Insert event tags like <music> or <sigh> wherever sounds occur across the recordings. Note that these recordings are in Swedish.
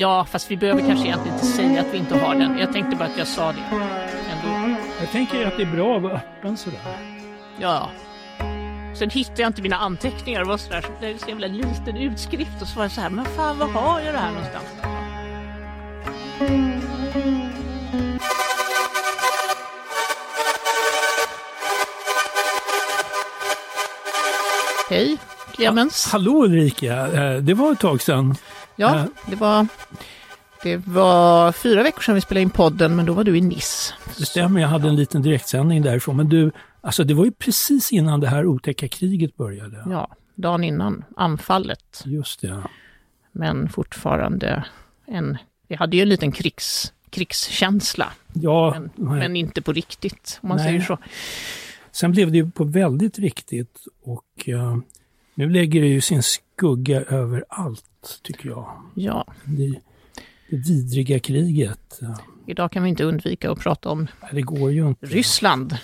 Ja, fast vi behöver kanske egentligen inte säga att vi inte har den. Jag tänkte bara att jag sa det ändå. Jag tänker att det är bra att vara öppen sådär. Ja. Sen hittade jag inte mina anteckningar. Det var sådär, det är så jävla liten utskrift och så var jag så här, men fan vad har jag det här någonstans? Hej, Clemens. Hallå Ulrika, Eh, det var ett tag sedan. Ja, det var, det var fyra veckor sedan vi spelade in podden, men då var du i Nice. Det stämmer, jag hade en liten direktsändning därifrån. Men du, alltså det var ju precis innan det här otäcka kriget började. Ja, dagen innan anfallet. Just det. Men fortfarande en... Vi hade ju en liten krigs, krigskänsla, Ja, men, men inte på riktigt, om man Nej. säger så. sen blev det ju på väldigt riktigt och eh, nu lägger det ju sin skugga över allt, tycker jag. Ja, Det, det vidriga kriget. idag kan vi inte undvika att prata om nej. Ryssland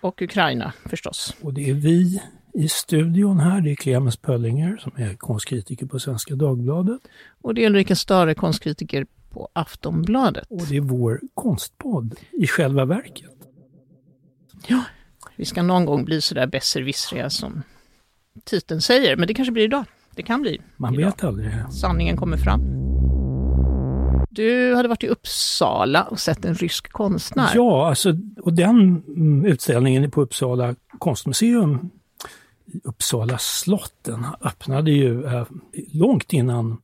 och Ukraina förstås. Och det är vi i studion här, det är Clemens Pöllinger som är konstkritiker på Svenska Dagbladet. Och det är Ulrika Stare, konstkritiker på Aftonbladet. Och det är vår konstpodd i själva verket. Ja, vi ska någon gång bli sådär besserwissriga som titeln säger, men det kanske blir idag. Det kan bli. Man idag. vet aldrig. Sanningen kommer fram. Du hade varit i Uppsala och sett en rysk konstnär. Ja, alltså, och den mm, utställningen på Uppsala konstmuseum Uppsala slott, den öppnade ju eh, långt innan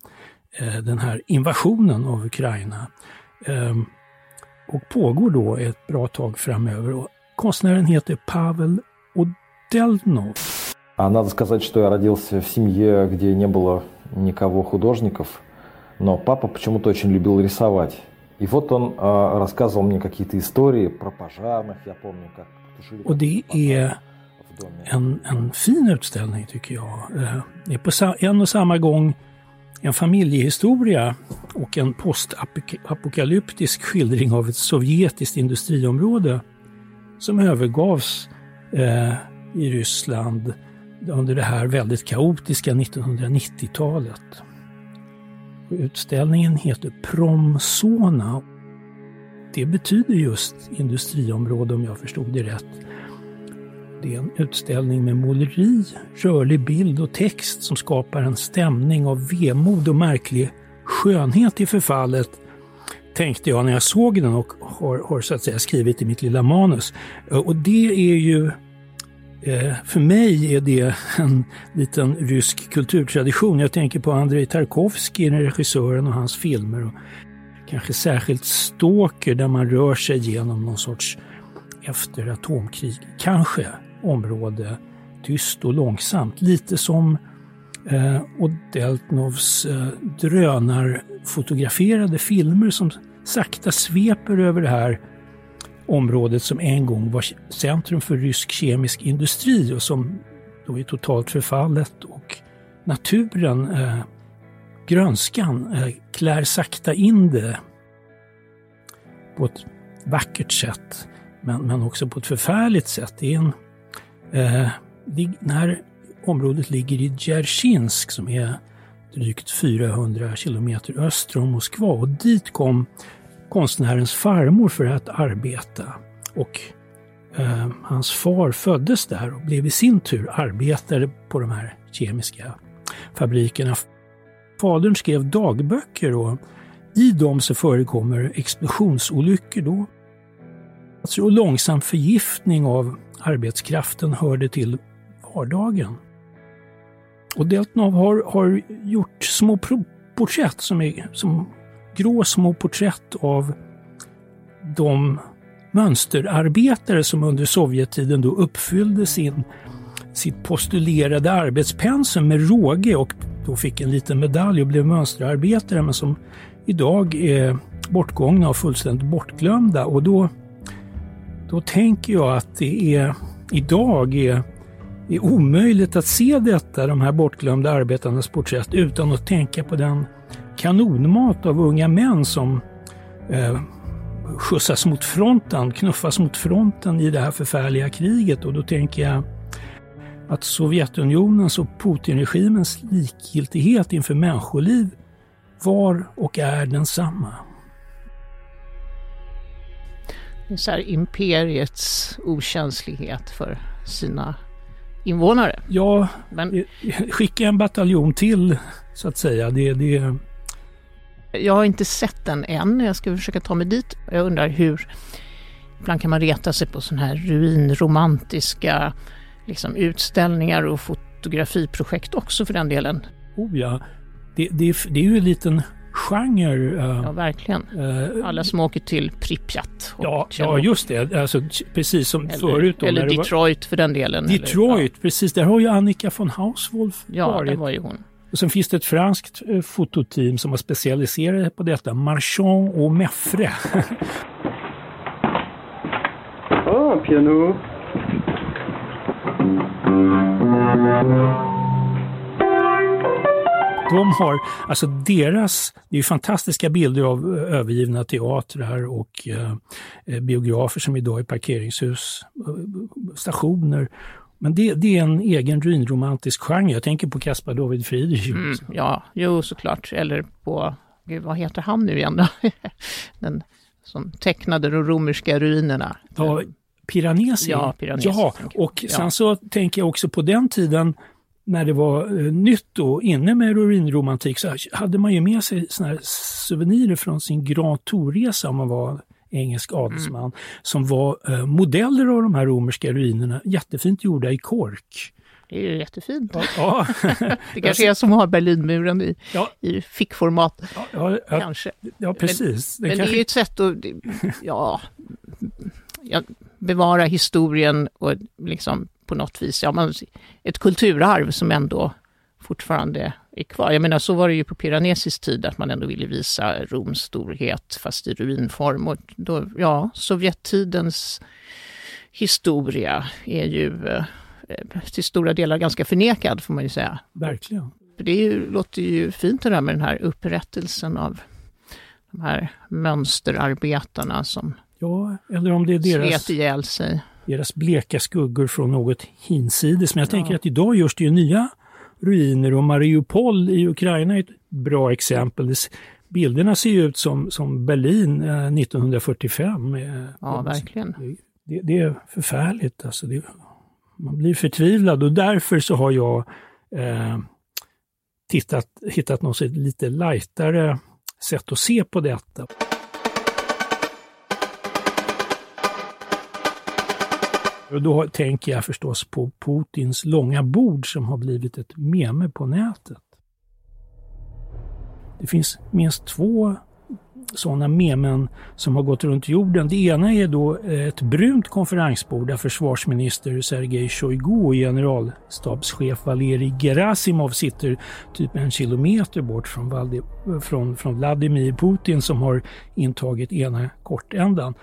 eh, den här invasionen av Ukraina. Eh, och pågår då ett bra tag framöver. Och konstnären heter Pavel Odelnov. А надо сказать, что я родился в семье, где не было никого художников, но папа почему-то очень любил рисовать. И вот он а, рассказывал мне какие-то истории про пожарных, я помню, как тушили Och det är в доме. en, en fin utställning tycker jag. Eh, Det är på sa- en och samma gång en familjehistoria och en postapokalyptisk skildring av ett sovjetiskt industriområde som övergavs eh, i Ryssland under det här väldigt kaotiska 1990-talet. Utställningen heter Promsona. Det betyder just industriområde om jag förstod det rätt. Det är en utställning med måleri, rörlig bild och text som skapar en stämning av vemod och märklig skönhet i förfallet, tänkte jag när jag såg den och har, har så att säga skrivit i mitt lilla manus. Och det är ju, Eh, för mig är det en liten rysk kulturtradition. Jag tänker på Andrei Tarkovsky, regissören och hans filmer. Och kanske särskilt Stalker där man rör sig genom någon sorts efter atomkrig, kanske område tyst och långsamt. Lite som eh, Odeltnovs eh, drönarfotograferade filmer som sakta sveper över det här området som en gång var centrum för rysk kemisk industri och som då är totalt förfallet och naturen, eh, grönskan, eh, klär sakta in det på ett vackert sätt men, men också på ett förfärligt sätt. Det är en, eh, det, här området ligger i Dzerzjinsk som är drygt 400 kilometer öster om Moskva och dit kom konstnärens farmor för att arbeta. Och eh, hans far föddes där och blev i sin tur arbetare på de här kemiska fabrikerna. Fadern skrev dagböcker och i dem så förekommer explosionsolyckor då. Alltså, och långsam förgiftning av arbetskraften hörde till vardagen. Och Deltnov har, har gjort små porträtt som är som grå små porträtt av de mönsterarbetare som under Sovjettiden då uppfyllde sin, sitt postulerade arbetspensum med råge och då fick en liten medalj och blev mönsterarbetare men som idag är bortgångna och fullständigt bortglömda. Och då, då tänker jag att det är idag är, är omöjligt att se detta, de här bortglömda arbetarnas porträtt, utan att tänka på den kanonmat av unga män som eh, skjutsas mot fronten, knuffas mot fronten i det här förfärliga kriget. Och då tänker jag att Sovjetunionens och Putinregimens likgiltighet inför människoliv var och är densamma. Det är så här imperiets okänslighet för sina invånare. Ja, Men skicka en bataljon till så att säga. Det, det, jag har inte sett den än. Jag ska försöka ta mig dit. Jag undrar hur... Ibland kan man reta sig på sådana här ruinromantiska liksom, utställningar och fotografiprojekt också för den delen. oh ja, det, det, det är ju en liten genre. eh, Ja, verkligen. eh, Alla som åker till Pripyat. Ja, ja, just det. Alltså, precis som Eller, förut. Då, eller när det var- Detroit för den delen. Detroit, precis. Där har ju Annika von Hauswolf Eller, ja, ja varit. det var ju hon. Och sen finns det ett franskt eh, fototeam som har specialiserat på detta. Marchand och Meffre. Oh, <laughs> un piano. De har, alltså deras, det är ju fantastiska bilder av eh, övergivna teatrar och eh, eh, biografer som idag är parkeringshus, stationer. Men det, det är en egen ruinromantisk genre. Jag tänker på Caspar David Friedrich. Mm, ja, jo såklart. Eller på, gud, vad heter han nu igen då? <laughs> den som tecknade de romerska ruinerna. Ja, Piranesi. Ja, Piranesi, Ja, och sen Ja. så tänker jag också på den tiden när det var eh, nytt då, inne med ruinromantik, så hade man ju med sig såna här souvenirer från sin Grand Tour-resa om man var engelsk adelsman, Mm. som var eh, modeller av de här romerska ruinerna, jättefint gjorda i kork. Det är ju jättefint. Ja, ja, <laughs> Det kanske är som att ha Berlinmuren i, Ja. i fickformat, ja, kanske. ja precis. Det Men det är kanske- ju ett sätt att ja, ja, bevara historien och liksom på något vis, ja, man, ett kulturarv som ändå fortfarande är kvar. Jag menar, så var det ju på Piranesis tid, att man ändå ville visa Roms storhet, fast i ruinform. Och då, ja, Sovjettidens historia är ju eh, till stora delar ganska förnekad, får man ju säga. Verkligen. Det ju, låter ju fint det där med den här upprättelsen av de här mönsterarbetarna som Ja, eller om det är deras... deras bleka skuggor från något hinsides. Men jag tänker att idag görs det ju nya ruiner och Mariupol i Ukraina är ett bra exempel. Bilderna ser ju ut som, som Berlin eh, 1945. eh, Ja, verkligen. Det, det är förfärligt. Alltså det, man blir förtvivlad och därför så har jag eh, tittat, hittat något lite lightare sätt att se på detta. Och då tänker jag förstås på Putins långa bord som har blivit ett meme på nätet. Det finns minst två sådana memen som har gått runt jorden. Det ena är då eh, ett brunt konferensbord där försvarsminister Sergej Shoigu och generalstabschef Valerij Gerasimov sitter typ en kilometer bort från, Valdi, från, från Vladimir Putin som har intagit ena kortändan.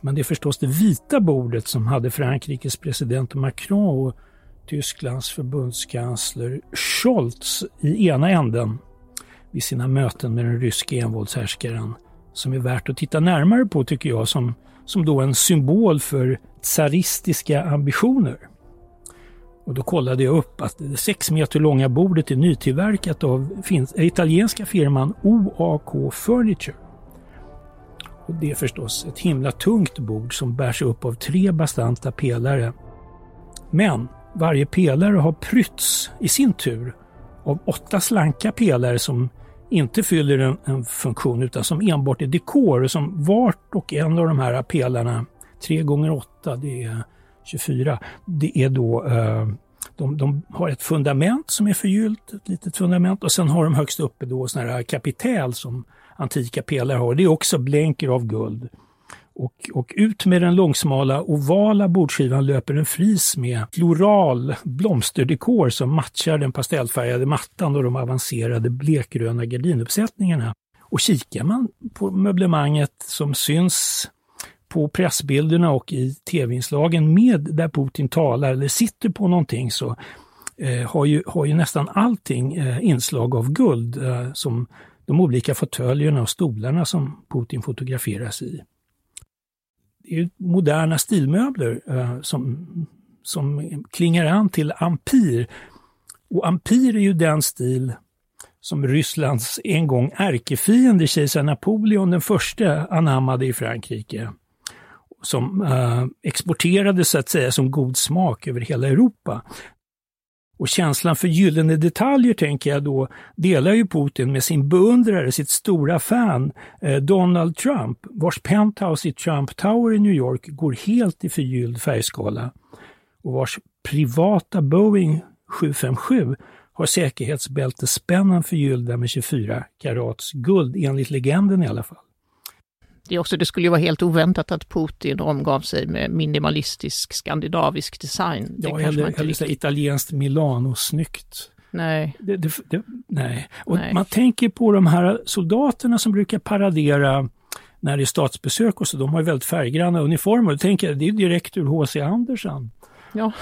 Men det är förstås det vita bordet som hade Frankrikes president Macron och Tysklands förbundskansler Scholz i ena änden vid sina möten med den ryske envåldshärskaren som är värt att titta närmare på tycker jag som, som då en symbol för tsaristiska ambitioner. Och då kollade jag upp att det sex meter långa bordet är nytillverkat av italienska firman OAK Furniture. Och det är förstås ett himla tungt bord som bärs upp av tre bastanta pelare. Men varje pelare har prytts i sin tur av åtta slanka pelare som inte fyller en, en funktion utan som enbart är dekor och som vart och en av de här pelarna, 3 gånger 8 det är 24, det är då eh, de, de har ett fundament som är förgyllt, ett litet fundament och sen har de högst uppe då sådana här kapitäl som antika pelare har. Det är också blänker av guld. Och, och ut med den långsmala ovala bordskivan löper en fris med floral blomsterdekor som matchar den pastellfärgade mattan och de avancerade blekgröna gardinuppsättningarna. Och kikar man på möblemanget som syns på pressbilderna och i tv-inslagen med där Putin talar eller sitter på någonting så eh, har, ju, har ju nästan allting eh, inslag av guld eh, som de olika fåtöljerna och stolarna som Putin fotograferas i det är moderna stilmöbler eh, som, som klingar an till ampir. Och ampir är ju den stil som Rysslands en gång ärkefiende kejsar Napoleon den första anammade i Frankrike. Som eh, exporterades så att säga som god smak över hela Europa. Och känslan för gyllene detaljer tänker jag då delar ju Putin med sin beundrare, sitt stora fan eh, Donald Trump, vars penthouse i Trump Tower i New York går helt i förgylld färgskala och vars privata Boeing 757 har säkerhetsbältesspännen förgyllda med 24 karats guld, enligt legenden i alla fall. Det, också, det skulle ju vara helt oväntat att Putin omgav sig med minimalistisk skandinavisk design. Det ja, eller, eller så italienskt Milano-snyggt. Nej. Det, det, det, nej. Och nej. Man tänker på de här soldaterna som brukar paradera när det är statsbesök och så, de har ju väldigt färggranna uniformer. Då tänker jag, det är direkt ur H.C. Andersen. Ja.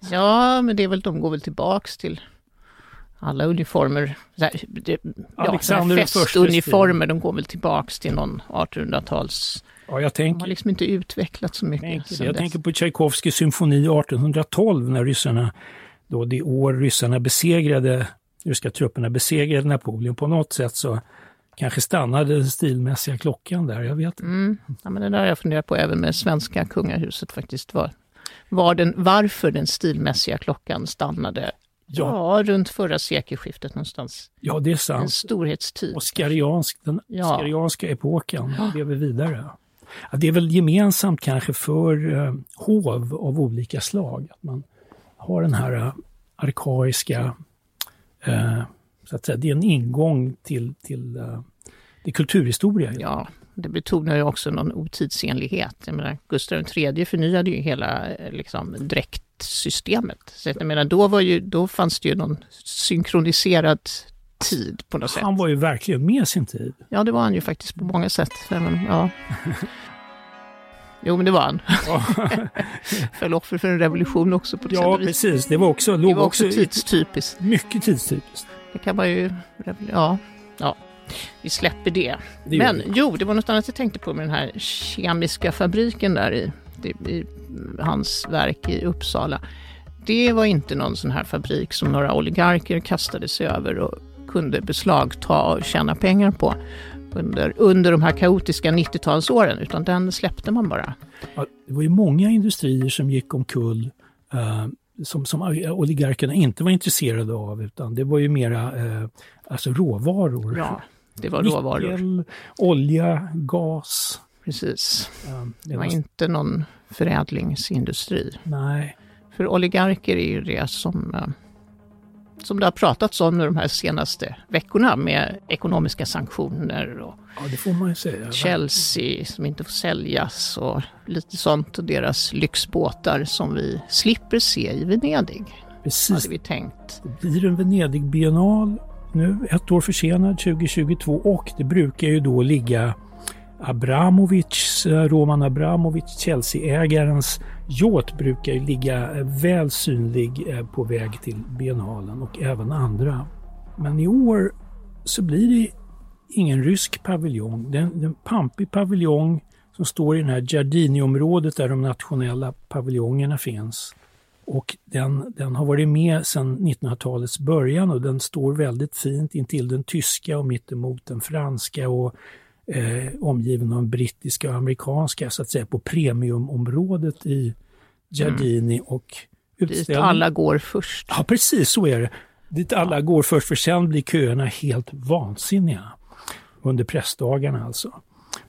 <laughs> ja, men det är väl, de går väl tillbaks till alla uniformer, här, det, ja, festuniformer, de går väl tillbaks till någon 1800-tals... Ja, jag tänker, de har liksom inte utvecklat så mycket. Tänker jag dess. tänker på Tchaikovskys symfoni 1812 när ryssarna, då det år ryssarna besegrade, ryska trupperna besegrade Napoleon. På något sätt så kanske stannade den stilmässiga klockan där, jag vet. Mm. Ja, men det där har jag funderat på även med svenska kungahuset faktiskt. Var, var den, varför den stilmässiga klockan stannade Ja. ja, runt förra sekelskiftet någonstans. Ja, det är sant. En storhetstid. Oskariansk, den ja. oskarianska epoken ja. lever vidare. Ja, det är väl gemensamt kanske för eh, hov av olika slag. Att man har den här eh, arkaiska, eh, så att säga, det är en ingång till, till eh, det kulturhistoria. Ja, det betonar ju också någon otidsenlighet. Jag menar, Gustav III förnyade ju hela eh, liksom, dräktsystemet. Så jag menar, då, var ju, då fanns det ju någon synkroniserad tid på något sätt. Han var ju verkligen med sin tid. Ja, det var han ju faktiskt på många sätt. Men, ja. Jo, men det var han. <laughs> Föll offer för en revolution också på Ja, precis. Det var också, det var också tidstypiskt. Mycket tidstypiskt. Det kan man ju... Ja, ja vi släpper det. det Men jo, det var något annat jag tänkte på med den här kemiska fabriken där i, i hans verk i Uppsala. Det var inte någon sån här fabrik som några oligarker kastade sig över och kunde beslagta och tjäna pengar på under, under de här kaotiska 90-talsåren, utan den släppte man bara. Ja, det var ju många industrier som gick omkull uh, som, som oligarkerna inte var intresserade av, utan det var ju mera uh, alltså råvaror. Ja. Det var råvaror. Nickel, olja, gas. Precis. Ja, det, var, var inte någon förädlingsindustri. Nej. För oligarker är ju det som, eh, som det har pratats om de här senaste veckorna med ekonomiska sanktioner och ja, det får man säga. Chelsea som inte får säljas och lite sånt och deras lyxbåtar som vi slipper se i Venedig. Precis. Hade vi tänkt. Det blir en Venedig-biennal nu, ett år försenad 2022 och det brukar ju då ligga Abramovic, eh, Roman Abramovic, Chelsea-ägarens yacht brukar ju ligga eh, väl synlig eh, på väg till biennalen och även andra. Men i år så blir det ingen rysk paviljong. Det är en pampig paviljong som står i det här Giardini-området där de nationella paviljongerna finns. Och den, den har varit med sedan 1900-talets början och den står väldigt fint intill den tyska och mittemot den franska och eh, omgiven av brittiska och amerikanska, så att säga på premiumområdet i Giardini mm. och utställning. Dit alla går först. Ja, precis så är det. Dit alla går först, för sen blir köerna helt vansinniga. Under pressdagarna alltså.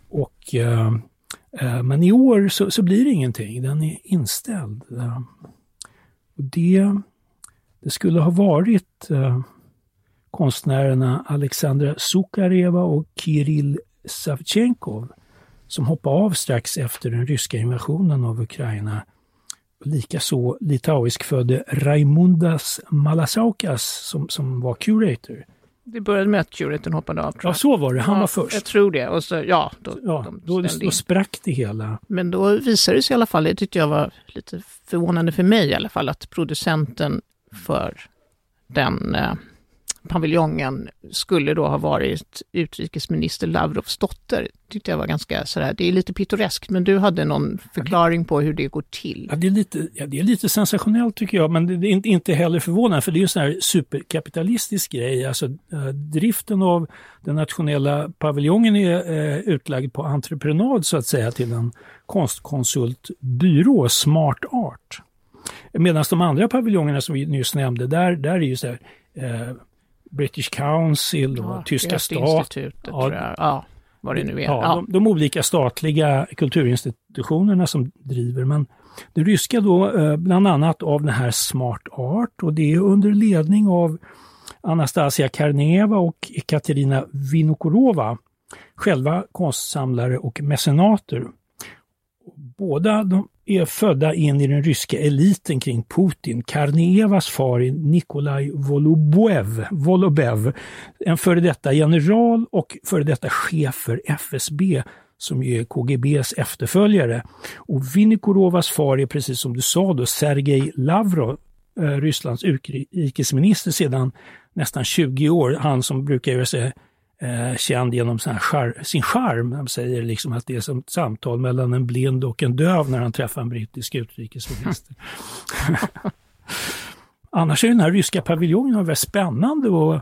Och, eh, eh, men i år så, så, blir det ingenting, den är inställd. Och det, det skulle ha varit eh, konstnärerna Alexandra Sukareva och Kirill Savchenkov som hoppade av strax efter den ryska invasionen av Ukraina. Likaså litauiskfödde Raimundas Malasaukas som, som var curator. Det började med att curatorn hoppade av. Ja, så var det. Han ja, var först. Jag tror det. Och så, ja, då, ja, då, då sprack det hela. Men då visade det sig i alla fall, det tyckte jag var lite förvånande för mig i alla fall, att producenten för den eh, paviljongen skulle då ha varit utrikesminister Lavrovs dotter. Tyckte jag var ganska sådär, det är lite pittoreskt, men du hade någon förklaring på hur det går till. Ja, det, är lite, ja, det är lite sensationellt tycker jag, men det, är inte, heller förvånande, för det är en sån här superkapitalistisk grej. Alltså eh, driften av den nationella paviljongen är eh, utlagd på entreprenad så att säga till en konstkonsultbyrå, Smart Art. Medan de andra paviljongerna som vi nyss nämnde, där, där är ju så här, eh, British Council och ja, tyska staten. Ja, ja, vad det nu är. Ja, ja. De, de, olika statliga kulturinstitutionerna som driver. Men det ryska då eh, bland annat av den här Smart Art och det är under ledning av Anastasia Karneva och Katerina Vinokurova, själva konstsamlare och mecenater. Båda de är födda in i den ryska eliten kring Putin. Karnevas far är Nikolaj Volobev, Volobev, en före detta general och före detta chef för FSB som är KGBs efterföljare. Och Vinikorovas far är precis som du sa då Sergej Lavrov, eh, Rysslands utrikesminister sedan nästan 20 år. Han som brukar göra sig eh, känd genom char sin charm. Han säger liksom att det är som ett samtal mellan en blind och en döv när han träffar en brittisk utrikesminister. <laughs> Annars är den här ryska paviljongen väldigt spännande och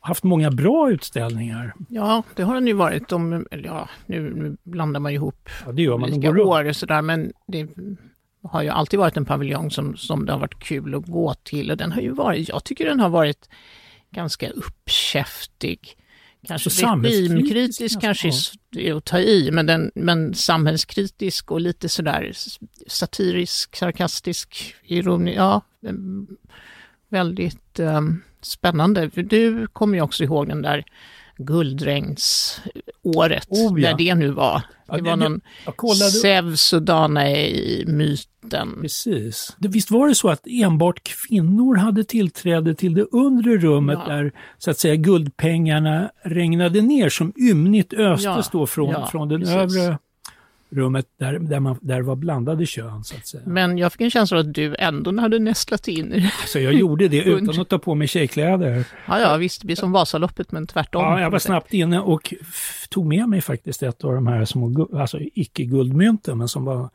haft många bra utställningar. Ja, det har den ju varit. De, ja, nu, nu blandar man ihop ja, det gör man. olika år och sådär, men det har ju alltid varit en paviljong som, som det har varit kul att gå till och den har ju varit, jag tycker den har varit ganska uppkäftig. Kanske regimkritisk kanske är att ta i, men, den, men samhällskritisk och lite sådär satirisk, sarkastisk, ironi, ja, väldigt um, spännande. För du kommer ju också ihåg den där guldregnsåret, oh, ja. när det nu var. Det var någon Zeus och Danae-myten. Precis. Visst var det så att enbart kvinnor hade tillträde till det undre rummet ja. där så att säga guldpengarna regnade ner som ymnigt östes ja. då från, ja, från den precis. övre rummet där, där, man, där var blandade kön. Så att säga. Men jag fick en känsla att du ändå hade nästlat in i Så jag gjorde det <laughs> utan att ta på mig tjejkläder. Ja, ja visst, det blir som Vasaloppet men tvärtom. Ja, jag var snabbt inne och tog med mig faktiskt ett av de här små, alltså icke-guldmynten, men som var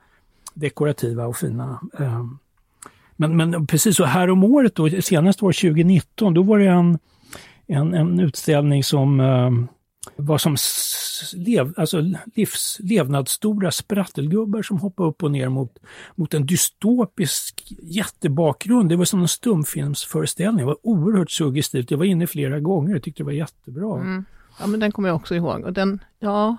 dekorativa och fina. Ehm, men, men precis så här om året då, senast var 2019, då var det en, en, en utställning som vad som lev, alltså livs, levnadsstora sprattelgubbar som hoppar upp och ner mot, mot en dystopisk jättebakgrund. Det var som en stumfilmsföreställning. Det var oerhört suggestivt. Jag var inne flera gånger och tyckte det var jättebra. Mm. Ja, men den kommer jag också ihåg. Och den, ja,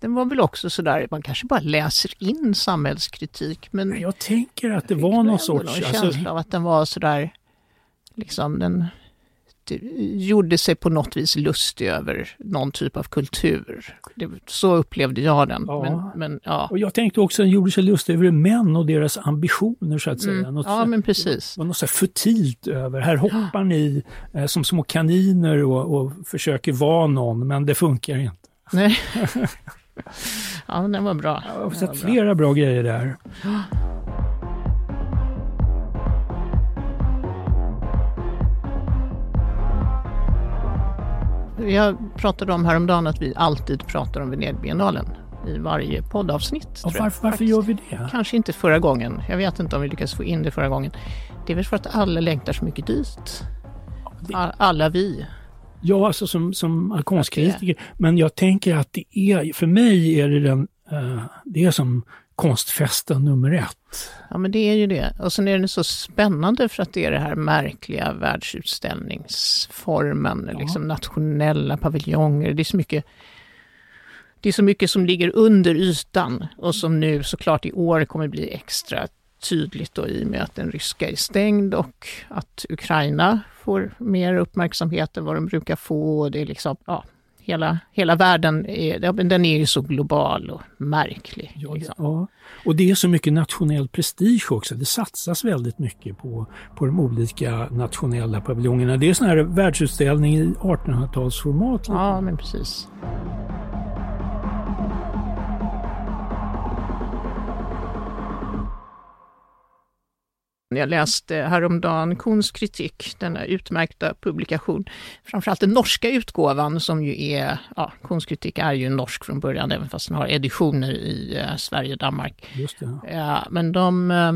den var väl också sådär, man kanske bara läser in samhällskritik. Men jag tänker att det var någon sorts... Jag alltså, känsla av att den var sådär, liksom den gjorde sig på något vis lustig över någon typ av kultur. Det, så upplevde jag den. Ja. Men, men, ja. Och jag tänkte också att den gjorde sig lustig över män och deras ambitioner så att säga. Mm. Något ja, men precis. Något så futilt över. Här hoppar ja. ni eh, som små kaniner och, och försöker vara någon, men det funkar inte. Nej. <laughs> ja, den var bra. Jag har sett flera bra. bra grejer där. <gasps> Jag pratade om häromdagen att vi alltid pratar om Venedigbiennalen i varje poddavsnitt. Och varför, varför gör vi det? Kanske inte förra gången. Jag vet inte om vi lyckades få in det förra gången. Det är väl för att alla längtar så mycket dit. Alla vi. Ja, alltså som, som konstkritiker. Men jag tänker att det är, för mig är det den, uh, det är som konstfesten nummer ett. Ja men det är ju det. Och sen är det så spännande för att det är det här märkliga världsutställningsformen, ja. liksom nationella paviljonger. Det är så mycket det är så mycket som ligger under ytan och som nu såklart i år kommer bli extra tydligt då i och med att den ryska är stängd och att Ukraina får mer uppmärksamhet än vad de brukar få. Det är liksom, ja, hela, hela världen är, den är ju så global och märklig. Ja, liksom. ja, och det är så mycket nationell prestige också. Det satsas väldigt mycket på, på de olika nationella paviljongerna. Det är sån här världsutställning i 1800-talsformat. Ja, men precis. Jag läste häromdagen Kons kritik, denna utmärkta publikation, framförallt den norska utgåvan som ju är, ja, Kons kritik är ju norsk från början, även fast den har editioner i eh, Sverige och Danmark. Just det. Ja, men de, eh,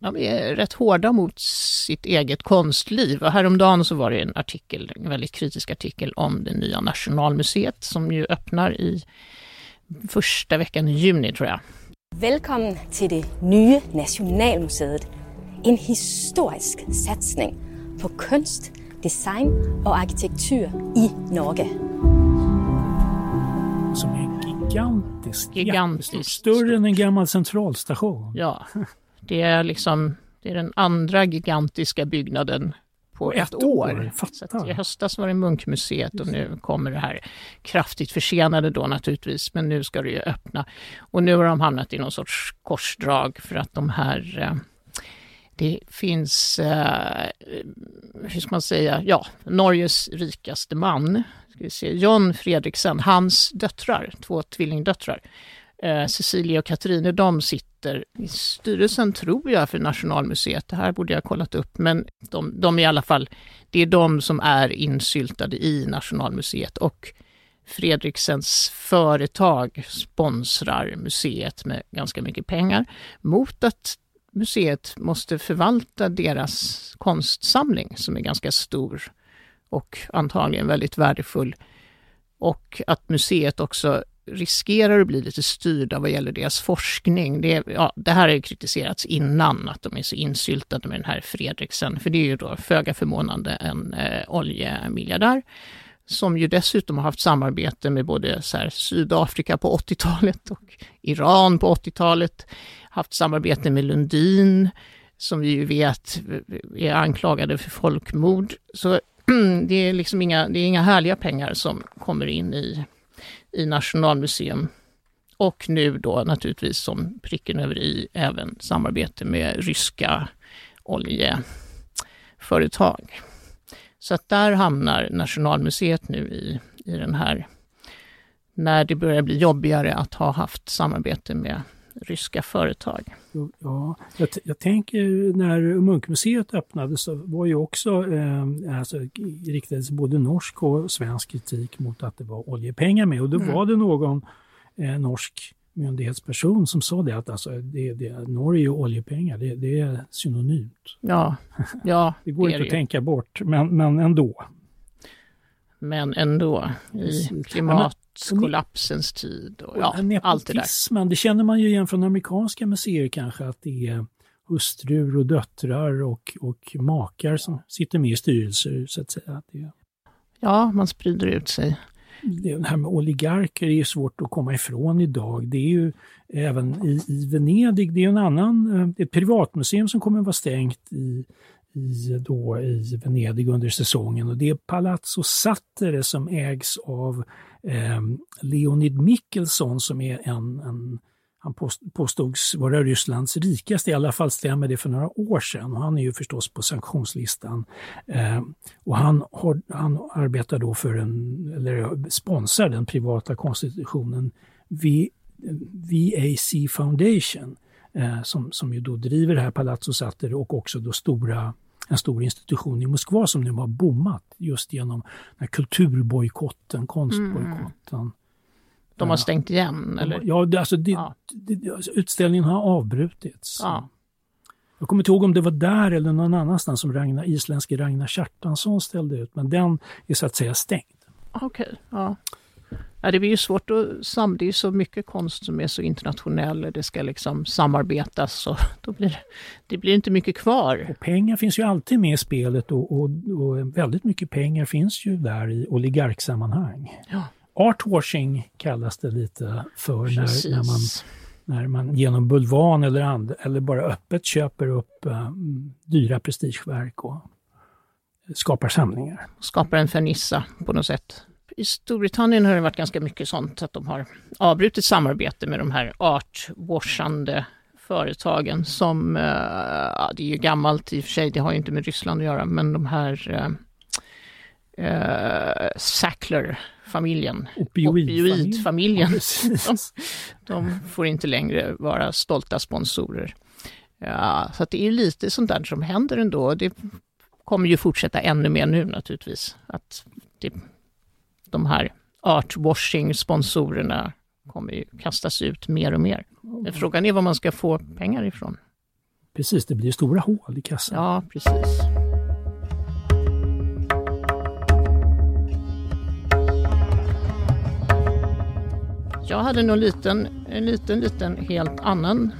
de är rätt hårda mot sitt eget konstliv. Och häromdagen så var det en artikel, en väldigt kritisk artikel om det nya Nationalmuseet som ju öppnar i första veckan i juni tror jag. Välkommen till det nya Nationalmuseet. En historisk satsning på konst, design och arkitektur i Norge. Som är gigantiskt. Gigantiskt. jättestort. Större än en gammal centralstation. Ja, det är liksom det är den andra gigantiska byggnaden på ett, ett år. år, Så. I höstas var det Munkmuseet och nu kommer det här kraftigt försenade då naturligtvis, men nu ska det ju öppna. Och nu har de hamnat i någon sorts korsdrag för att de här eh, det finns, eh, hur ska man säga, ja, Norges rikaste man, ska vi se, John Fredriksen, hans döttrar, två tvillingdöttrar, eh, Cecilia och Katrine, de sitter i styrelsen, tror jag, för Nationalmuseet. Det här borde jag ha kollat upp, men de, de är i alla fall, det är de som är insyltade i Nationalmuseet och Fredriksens företag sponsrar museet med ganska mycket pengar mot att museet måste förvalta deras konstsamling som är ganska stor och antagligen väldigt värdefull. Och att museet också riskerar att bli lite styrda vad gäller deras forskning. Det, ja, det här har ju kritiserats innan, att de är så insyltade med den här Fredriksen, för det är ju då föga förvånande en eh, oljemiljardär som ju dessutom har haft samarbete med både så här, Sydafrika på 80-talet och Iran på 80-talet, haft samarbete med Lundin, som vi ju vet är anklagade för folkmord. Så <clears throat> det är liksom inga, det är inga härliga pengar som kommer in i, i Nationalmuseum. Och nu då naturligtvis som pricken över i även samarbete med ryska oljeföretag. Så att där hamnar Nationalmuseet nu i, i den här, när det börjar bli jobbigare att ha haft samarbete med ryska företag. Ja, jag, jag tänker när Munkmuseet öppnades så var ju också eh, alltså, riktades både norsk och svensk kritik mot att det var oljepengar med och då Mm. var det någon eh, norsk myndighetsperson som sa det att alltså, det, det, Norge och oljepengar, det, det är synonymt. Ja, ja <laughs> Det går är inte att tänka bort, men, men ändå. Men ändå, i klimatkollapsens tid och ja, Och allt det där. det känner man ju igen från amerikanska museer kanske, att det är hustrur och döttrar och, och makar som sitter med i styrelser så att säga. Det, Ja, man sprider ut sig. Mm. det här med oligarker är ju svårt att komma ifrån idag. Det är ju även i, i Venedig, det är en annan, eh, ett privatmuseum som kommer att vara stängt i, i, då, i Venedig under säsongen och det är Palazzo Sattere som ägs av eh, Leonid Mickelson som är en, en han påstods vara Rysslands rikaste, i alla fall stämmer det för några år sedan. Och han är ju förstås på sanktionslistan. Eh, och han, har, han arbetar då för en, eller sponsrar den privata konstitutionen v, VAC Foundation, eh, som, som ju då driver det här Palazzo Satter och också då stora en stor institution i Moskva som nu har bommat just genom den här kulturbojkotten, konstbojkotten. Mm. De har stängt igen, eller? Ja, det, alltså, det, Ja. det, alltså, utställningen har avbrutits. Ja. Jag kommer inte ihåg om det var där eller någon annanstans som Ragnar, isländske Ragnar Kjartansson ställde ut, men den är så att säga stängd. Okej, ja. ja. Det blir ju svårt att sam... Det är ju så mycket konst som är så internationell och det ska liksom samarbetas och <laughs> då blir det, det blir inte mycket kvar. Och pengar finns ju alltid med i spelet och, och, och väldigt mycket pengar finns ju där i oligarksammanhang. Ja. Artwashing kallas det lite för när, när, man, när man genom bulvan eller, and, eller bara öppet köper upp eh, dyra prestigeverk och skapar samlingar. skapar en fernissa på något sätt. I Storbritannien har det varit ganska mycket sånt att de har avbrutit samarbete med de här artwashande företagen som, eh, ja, det är ju gammalt i och för sig, det har ju inte med Ryssland att göra, men de här eh, eh, Sackler-familjen, Opioidfamiljen. Ja, <laughs> de får inte längre vara stolta sponsorer. Ja, så det är lite sånt där som händer ändå. Det kommer ju fortsätta ännu mer nu naturligtvis. Att det, de här artwashing-sponsorerna kommer ju kastas ut mer och mer. Men frågan är var man ska få pengar ifrån. Precis, det blir stora hål i kassan. Ja, precis. Jag hade nog liten, en liten, liten helt annan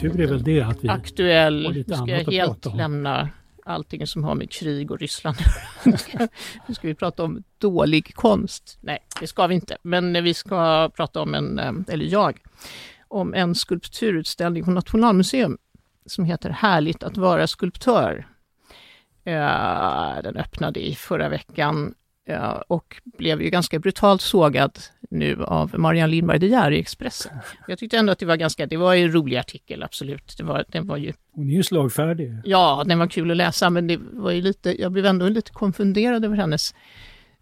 Tur är väl det att vi aktuell, har lite ska jag annat helt om. lämna allting som har med krig och Ryssland Nu <laughs> ska- Nu ska vi prata om dålig konst. Nej, det ska vi inte. Men vi ska prata om en, eh, eller jag, om en skulpturutställning på Nationalmuseum som heter Härligt att vara skulptör. Eh, Den öppnade i förra veckan och blev ju ganska brutalt sågad nu av Marianne Lindberg De Geer i Expressen. Jag tyckte ändå att det var ganska, det var en rolig artikel, absolut. Det var, den var ju Hon är ju slagfärdig. Ja, den var kul att läsa, men det var ju lite, jag blev ändå lite konfunderad över hennes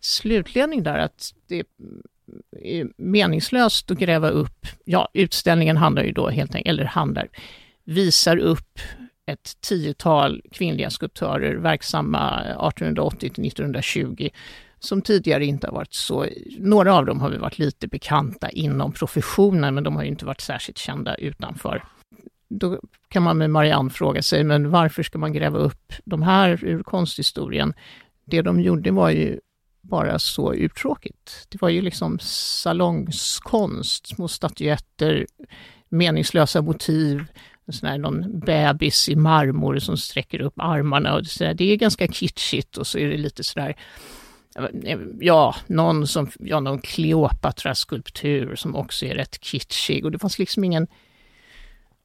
slutledning där, att det är meningslöst att gräva upp, ja, utställningen handlar ju då helt enkelt, eller handlar, visar upp ett tiotal kvinnliga skulptörer verksamma 1880 till 1920 som tidigare inte har varit så, några av dem har vi varit lite bekanta inom professionen, men de har ju inte varit särskilt kända utanför. Då kan man med Marianne fråga sig, men varför ska man gräva upp de här ur konsthistorien? Det de gjorde var ju bara så uttråkigt. Det var ju liksom salongskonst, små statyetter, meningslösa motiv, sån här, någon bebis i marmor som sträcker upp armarna. Och så där. Det är ganska kitschigt och så är det lite sådär, ja, någon, som, ja, någon Kleopatra-skulptur som också är rätt kitschig. Och det fanns liksom ingen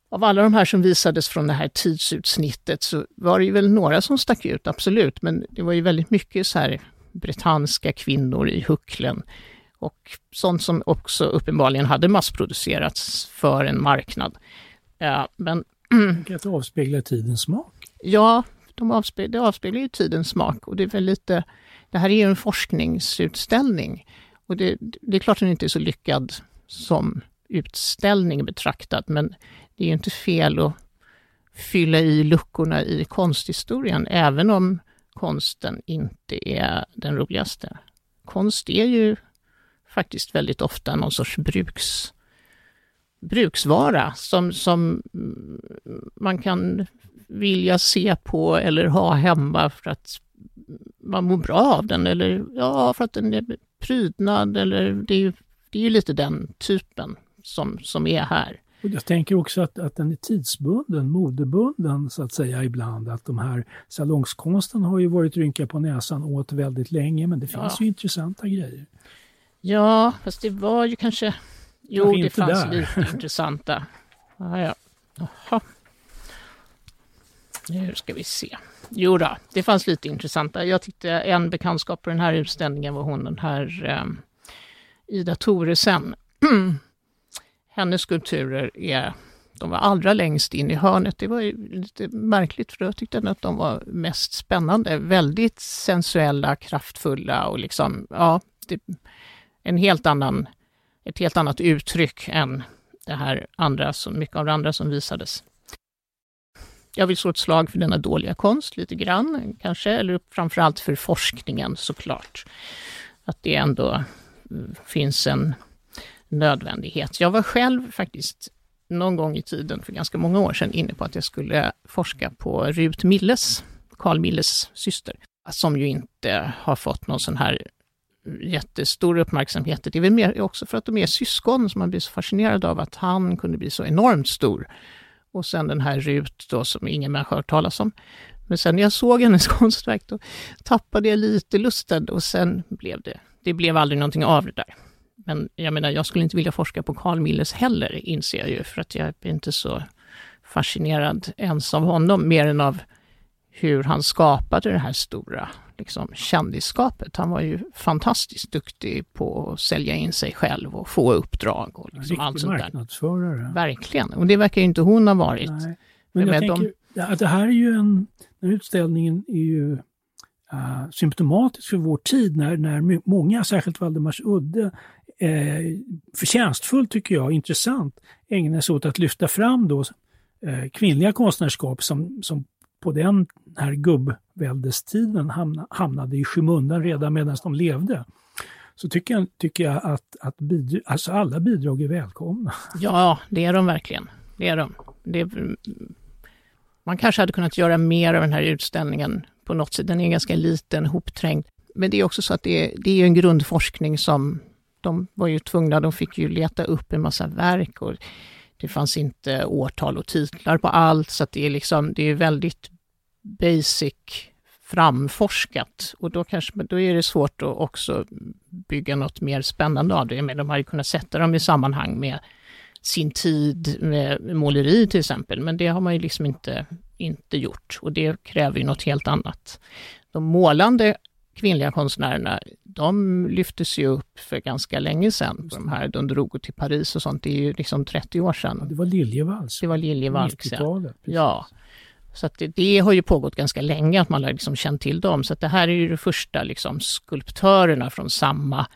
av alla de här som visades från det här tidsutsnittet så var det ju väl några som stack ut, absolut, men det var ju väldigt mycket så här brittanska kvinnor i hucklen och sånt som också uppenbarligen hade massproducerats för en marknad. Ja, men <clears throat> det avspeglar tidens smak. ja, de avspeglar, det avspeglar ju tidens smak och det är väl lite, det här är ju en forskningsutställning och det, det är klart den inte är så lyckad som utställning betraktad, men det är ju inte fel att fylla i luckorna i konsthistorien, även om konsten inte är den roligaste. Konst är ju faktiskt väldigt ofta någon sorts bruks, bruksvara som, som man kan vilja se på eller ha hemma för att man mår bra av den eller ja, för att den är prydnad eller det är ju, det är ju lite den typen som, som är här. Och jag tänker också att, att den är tidsbunden, modebunden så att säga ibland. Att de här salongskonsten har ju varit rynka på näsan åt väldigt länge men det finns Ja. ju intressanta grejer. Ja, fast det var ju kanske... Jo, det fanns där. lite <laughs> intressanta. Ja, ja. Jaha. Nu ska vi se. Jo då, det fanns lite intressanta. Jag tyckte en bekantskap på den här utställningen var hon den här eh, Ida Thoresen. <clears throat> Hennes skulpturer är, de var allra längst in i hörnet. Det var ju lite märkligt för jag tyckte att de var mest spännande. Väldigt sensuella, kraftfulla och liksom, ja, det, en helt annan, ett helt annat uttryck än det här andra, som, mycket av det andra som visades. Jag vill slå ett slag för denna dåliga konst lite grann kanske, eller framförallt för forskningen såklart. Att det ändå mm, finns en nödvändighet. Jag var själv faktiskt någon gång i tiden, för ganska många år sedan, inne på att jag skulle forska på Rut Milles, Carl Milles syster, som ju inte har fått någon sån här jättestor uppmärksamhet. Det är väl mer också för att de är syskon som man blir så fascinerad av att han kunde bli så enormt stor. Och sen den här Rut då som ingen människa har hört talas om. Men sen när jag såg hennes <laughs> konstverk då tappade jag lite lusten och sen blev det, det blev aldrig någonting av det där. Men jag menar, jag skulle inte vilja forska på Carl Milles heller, inser jag ju, för att jag är inte så fascinerad ens av honom, mer än av hur han skapade det här stora liksom, kändisskapet. Han var ju fantastiskt duktig på att sälja in sig själv och få uppdrag och liksom allt Riktig sånt där. marknadsförare. Verkligen, och det verkar ju inte hon ha varit. Nej. Men jag med tänker att det här är ju en, den här utställningen är ju uh, symptomatisk för vår tid när, när många, särskilt Valdemars Udde, eh, förtjänstfullt tycker jag, intressant, ägnar sig åt att lyfta fram då eh, kvinnliga konstnärskap som, som på den här gubbväldestiden hamna, hamnade i skymundan redan medan de levde. Så tycker jag, tycker jag att, att bidra, alltså alla bidrag är välkomna. Ja, det är de verkligen. Det är de. Det är, man kanske hade kunnat göra mer av den här utställningen på något sätt. Den är ganska liten, hopträngd. Men det är också så att det är, det är en grundforskning som de var ju tvungna, de fick ju leta upp en massa verk och det fanns inte årtal och titlar på allt, så att det är liksom, det är väldigt basic framforskat och då, kanske, då är det svårt att också bygga något mer spännande av det. Men de har ju kunnat sätta dem i sammanhang med sin tid med måleri till exempel, men det har man ju liksom inte, inte gjort och det kräver ju något helt annat. De målande kvinnliga konstnärerna, de lyftes ju upp för ganska länge sedan. De här, de drog till Paris och sånt, det är ju liksom 30 år sedan. Det var Liljevalchs. Det var Liljevalchs, ja. Så det, det, har ju pågått ganska länge att man har liksom känt till dem. Så det här är ju de första liksom skulptörerna från samma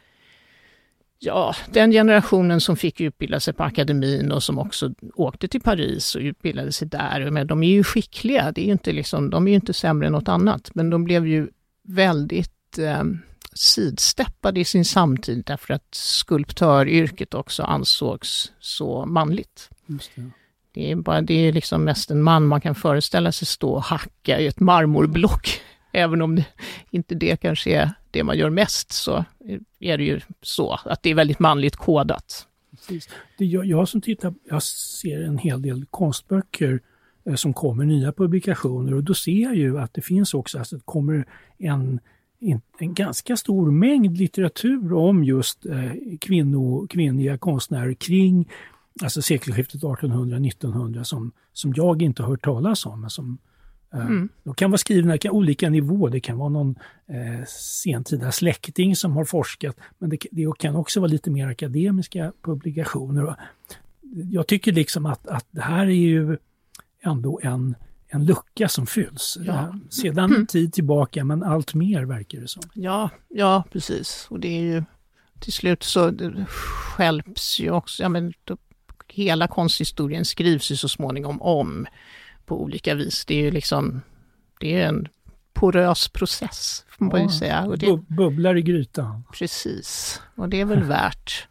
Ja, den generationen som fick utbilda sig på akademin och som också åkte till Paris och utbildade sig där. Men de är ju skickliga, det är inte liksom, de är ju inte sämre än något annat. Men de blev ju väldigt eh, sidsteppade i sin samtid därför att skulptöryrket också ansågs så manligt. Det. det. är bara, det är liksom mest en man man kan föreställa sig stå och hacka i ett marmorblock. <laughs> Även om det, inte det kanske är det man gör mest så är det ju så att det är väldigt manligt kodat. Precis. Det jag, jag som tittar, jag ser en hel del konstböcker som kommer, nya publikationer och då ser jag ju att det finns också, alltså det kommer en, en, ganska stor mängd litteratur om just eh, kvinno, kvinnliga konstnärer kring alltså sekelskiftet 1800-1900 som, som jag inte har hört talas om, men som Eh, mm. De kan vara skrivna på olika nivåer. Det kan vara någon eh, sentida släkting som har forskat, men det, det, kan också vara lite mer akademiska publikationer. Jag tycker liksom att, att det här är ju ändå en, en lucka som fylls. Ja. Sedan en mm. tid tillbaka, men allt mer verkar det som. Ja, ja precis. Och det är ju till slut så skälps ju också, ja men då, hela konsthistorien skrivs ju så småningom om på olika vis. Det är ju liksom, det är en porös process, får man ja, ju säga. Och det, bubblar i grytan. Precis, och det är väl värt.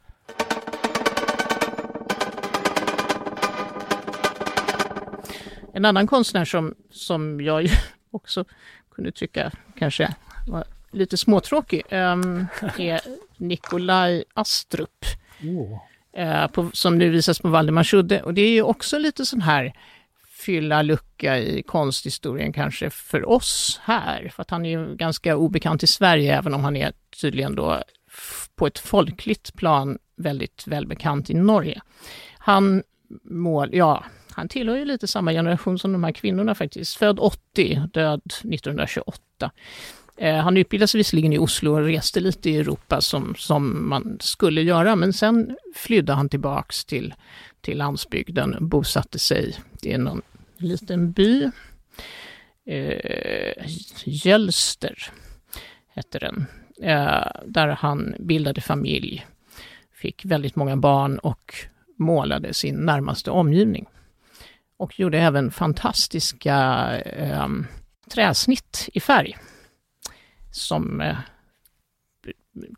En annan konstnär som, som jag <laughs> också kunde tycka kanske var lite småtråkig um, är Nikolaj Astrup. Oh. Uh, på, som nu visas på Valdemarsudde. Och det är ju också lite sån här fylla lucka i konsthistorien kanske för oss här. För att han är ju ganska obekant i Sverige, även om han är tydligen då på ett folkligt plan väldigt välbekant i Norge. Han mål, ja, han tillhör ju lite samma generation som de här kvinnorna faktiskt. Född 80, död 1928. Eh, han utbildade sig visserligen i Oslo och reste lite i Europa som, som man skulle göra, men sen flydde han tillbaks till, till landsbygden, bosatte sig. i någon liten by. Eh, Jölster hette den. Eh, där han bildade familj, fick väldigt många barn och målade sin närmaste omgivning. Och gjorde även fantastiska eh, träsnitt i färg som eh,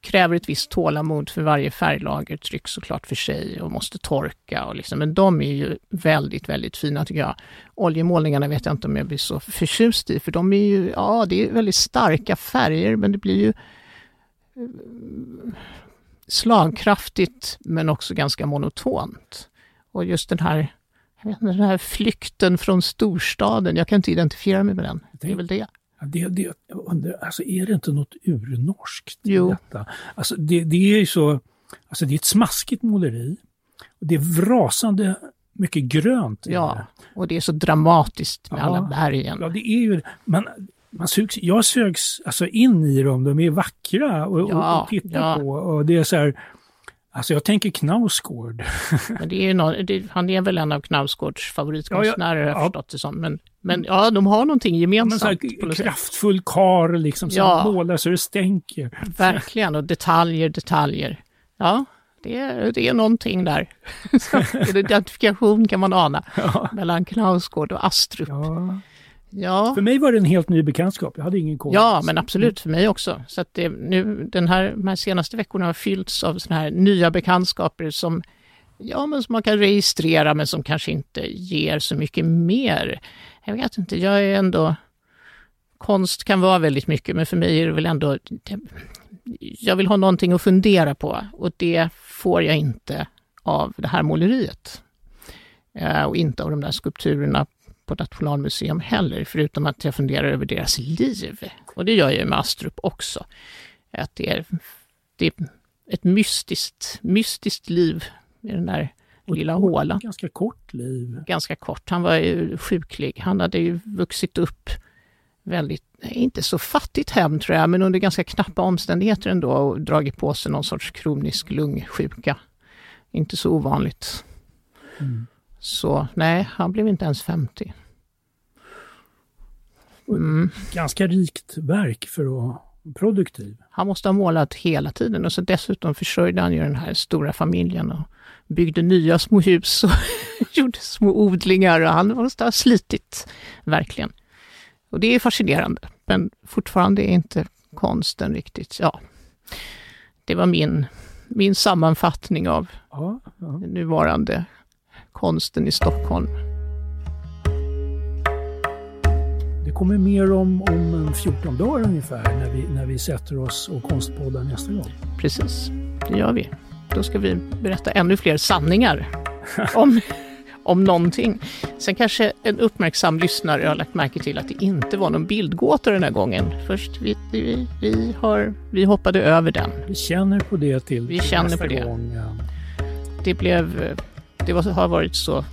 kräver ett visst tålamod för varje färglager trycks såklart för sig och måste torka. Och liksom, men de är ju väldigt, väldigt fina tycker jag. Oljemålningarna vet jag inte om jag blir så förtjust i, för de är ju, ja det är väldigt starka färger, men det blir ju eh, slagkraftigt men också ganska monotont. Och just den här, jag vet inte, den här flykten från storstaden, jag kan inte identifiera mig med den. Det är väl det. Det, det, undrar, alltså är det inte något urnorskt jo. detta? Alltså det, det är ju så, alltså det är ett smaskigt måleri. Det är vrasande mycket grönt. Ja, och det är så dramatiskt med ja, alla bergen. Ja, det är ju, man, man sugs, jag sögs alltså in i dem, de är vackra och, ja, titta ja. på. Och det är så här, Alltså jag tänker Knausgård. <laughs> Men det är no, det, han är väl en av Knausgårds favoritkonstnärer ja, ja, har jag förstått det som. Men, men ja, de har någonting gemensamt. Men så kraftfull kar liksom som ja. målar så det stänker. <laughs> Verkligen, och detaljer, detaljer. Ja, det är, det är någonting där. <laughs> en identifikation kan man ana Ja. mellan Knausgård och Astrup. Ja. För mig var det en helt ny bekantskap. Jag hade ingen koll. Ja, men absolut för mig också. Så att det, nu, den här, de här senaste veckorna har fyllts av såna här nya bekantskaper som, ja, men som man kan registrera men som kanske inte ger så mycket mer. Jag vet inte, jag är ändå... Konst kan vara väldigt mycket, men för mig är det väl ändå... Det, jag vill ha någonting att fundera på och det får jag inte av det här måleriet. Eh, och inte av de där skulpturerna på Nationalmuseum heller, förutom att jag funderar över deras liv. Och det gör jag ju med Astrup också. Att det är, det är ett mystiskt, mystiskt liv i den där lilla kort- hålan. Ganska kort liv. Ganska kort. Han var ju sjuklig. Han hade ju vuxit upp väldigt, inte så fattigt hem tror jag, men under ganska knappa omständigheter ändå och dragit på sig någon sorts kronisk lungsjuka. Inte så ovanligt. Mm. Så nej, han blev inte ens 50. Mm. Ganska rikt verk för att vara produktiv. Han måste ha målat hela tiden och så dessutom försörjde han ju den här stora familjen och byggde nya små hus och <laughs> gjorde små odlingar och han måste ha slitit, verkligen. Och det är fascinerande, men fortfarande är inte konsten riktigt, ja. Det var min, min sammanfattning av Ja, ja. nuvarande konsten i Stockholm. Det kommer mer om, om en 14 dagar ungefär när vi, när vi sätter oss och konstpoddar nästa gång. Precis, det gör vi. Då ska vi berätta ännu fler sanningar <laughs> om, om någonting. Sen kanske en uppmärksam lyssnare har lagt märke till att det inte var någon bildgåta den här gången. Först vi, vi, vi, har, vi hoppade över den. Vi känner på det till Vi känner nästa på det. gång. ja. Det, blev, det var, har varit så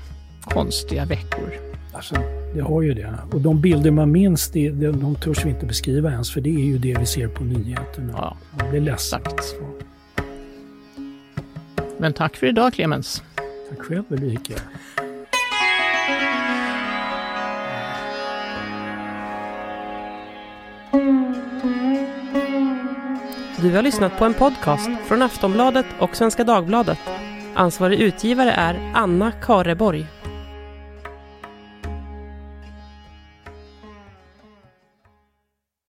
konstiga veckor. Alltså, det har ju det. Och de bilder man minns, det, det, de törs vi inte beskriva ens, för det är ju det vi ser på nyheterna. Ja, Man blir ledsen. Men tack för idag Clemens. Tack själv Ulrika. Du har lyssnat på en podcast från Aftonbladet och Svenska Dagbladet. Ansvarig utgivare är Anna Kareborg.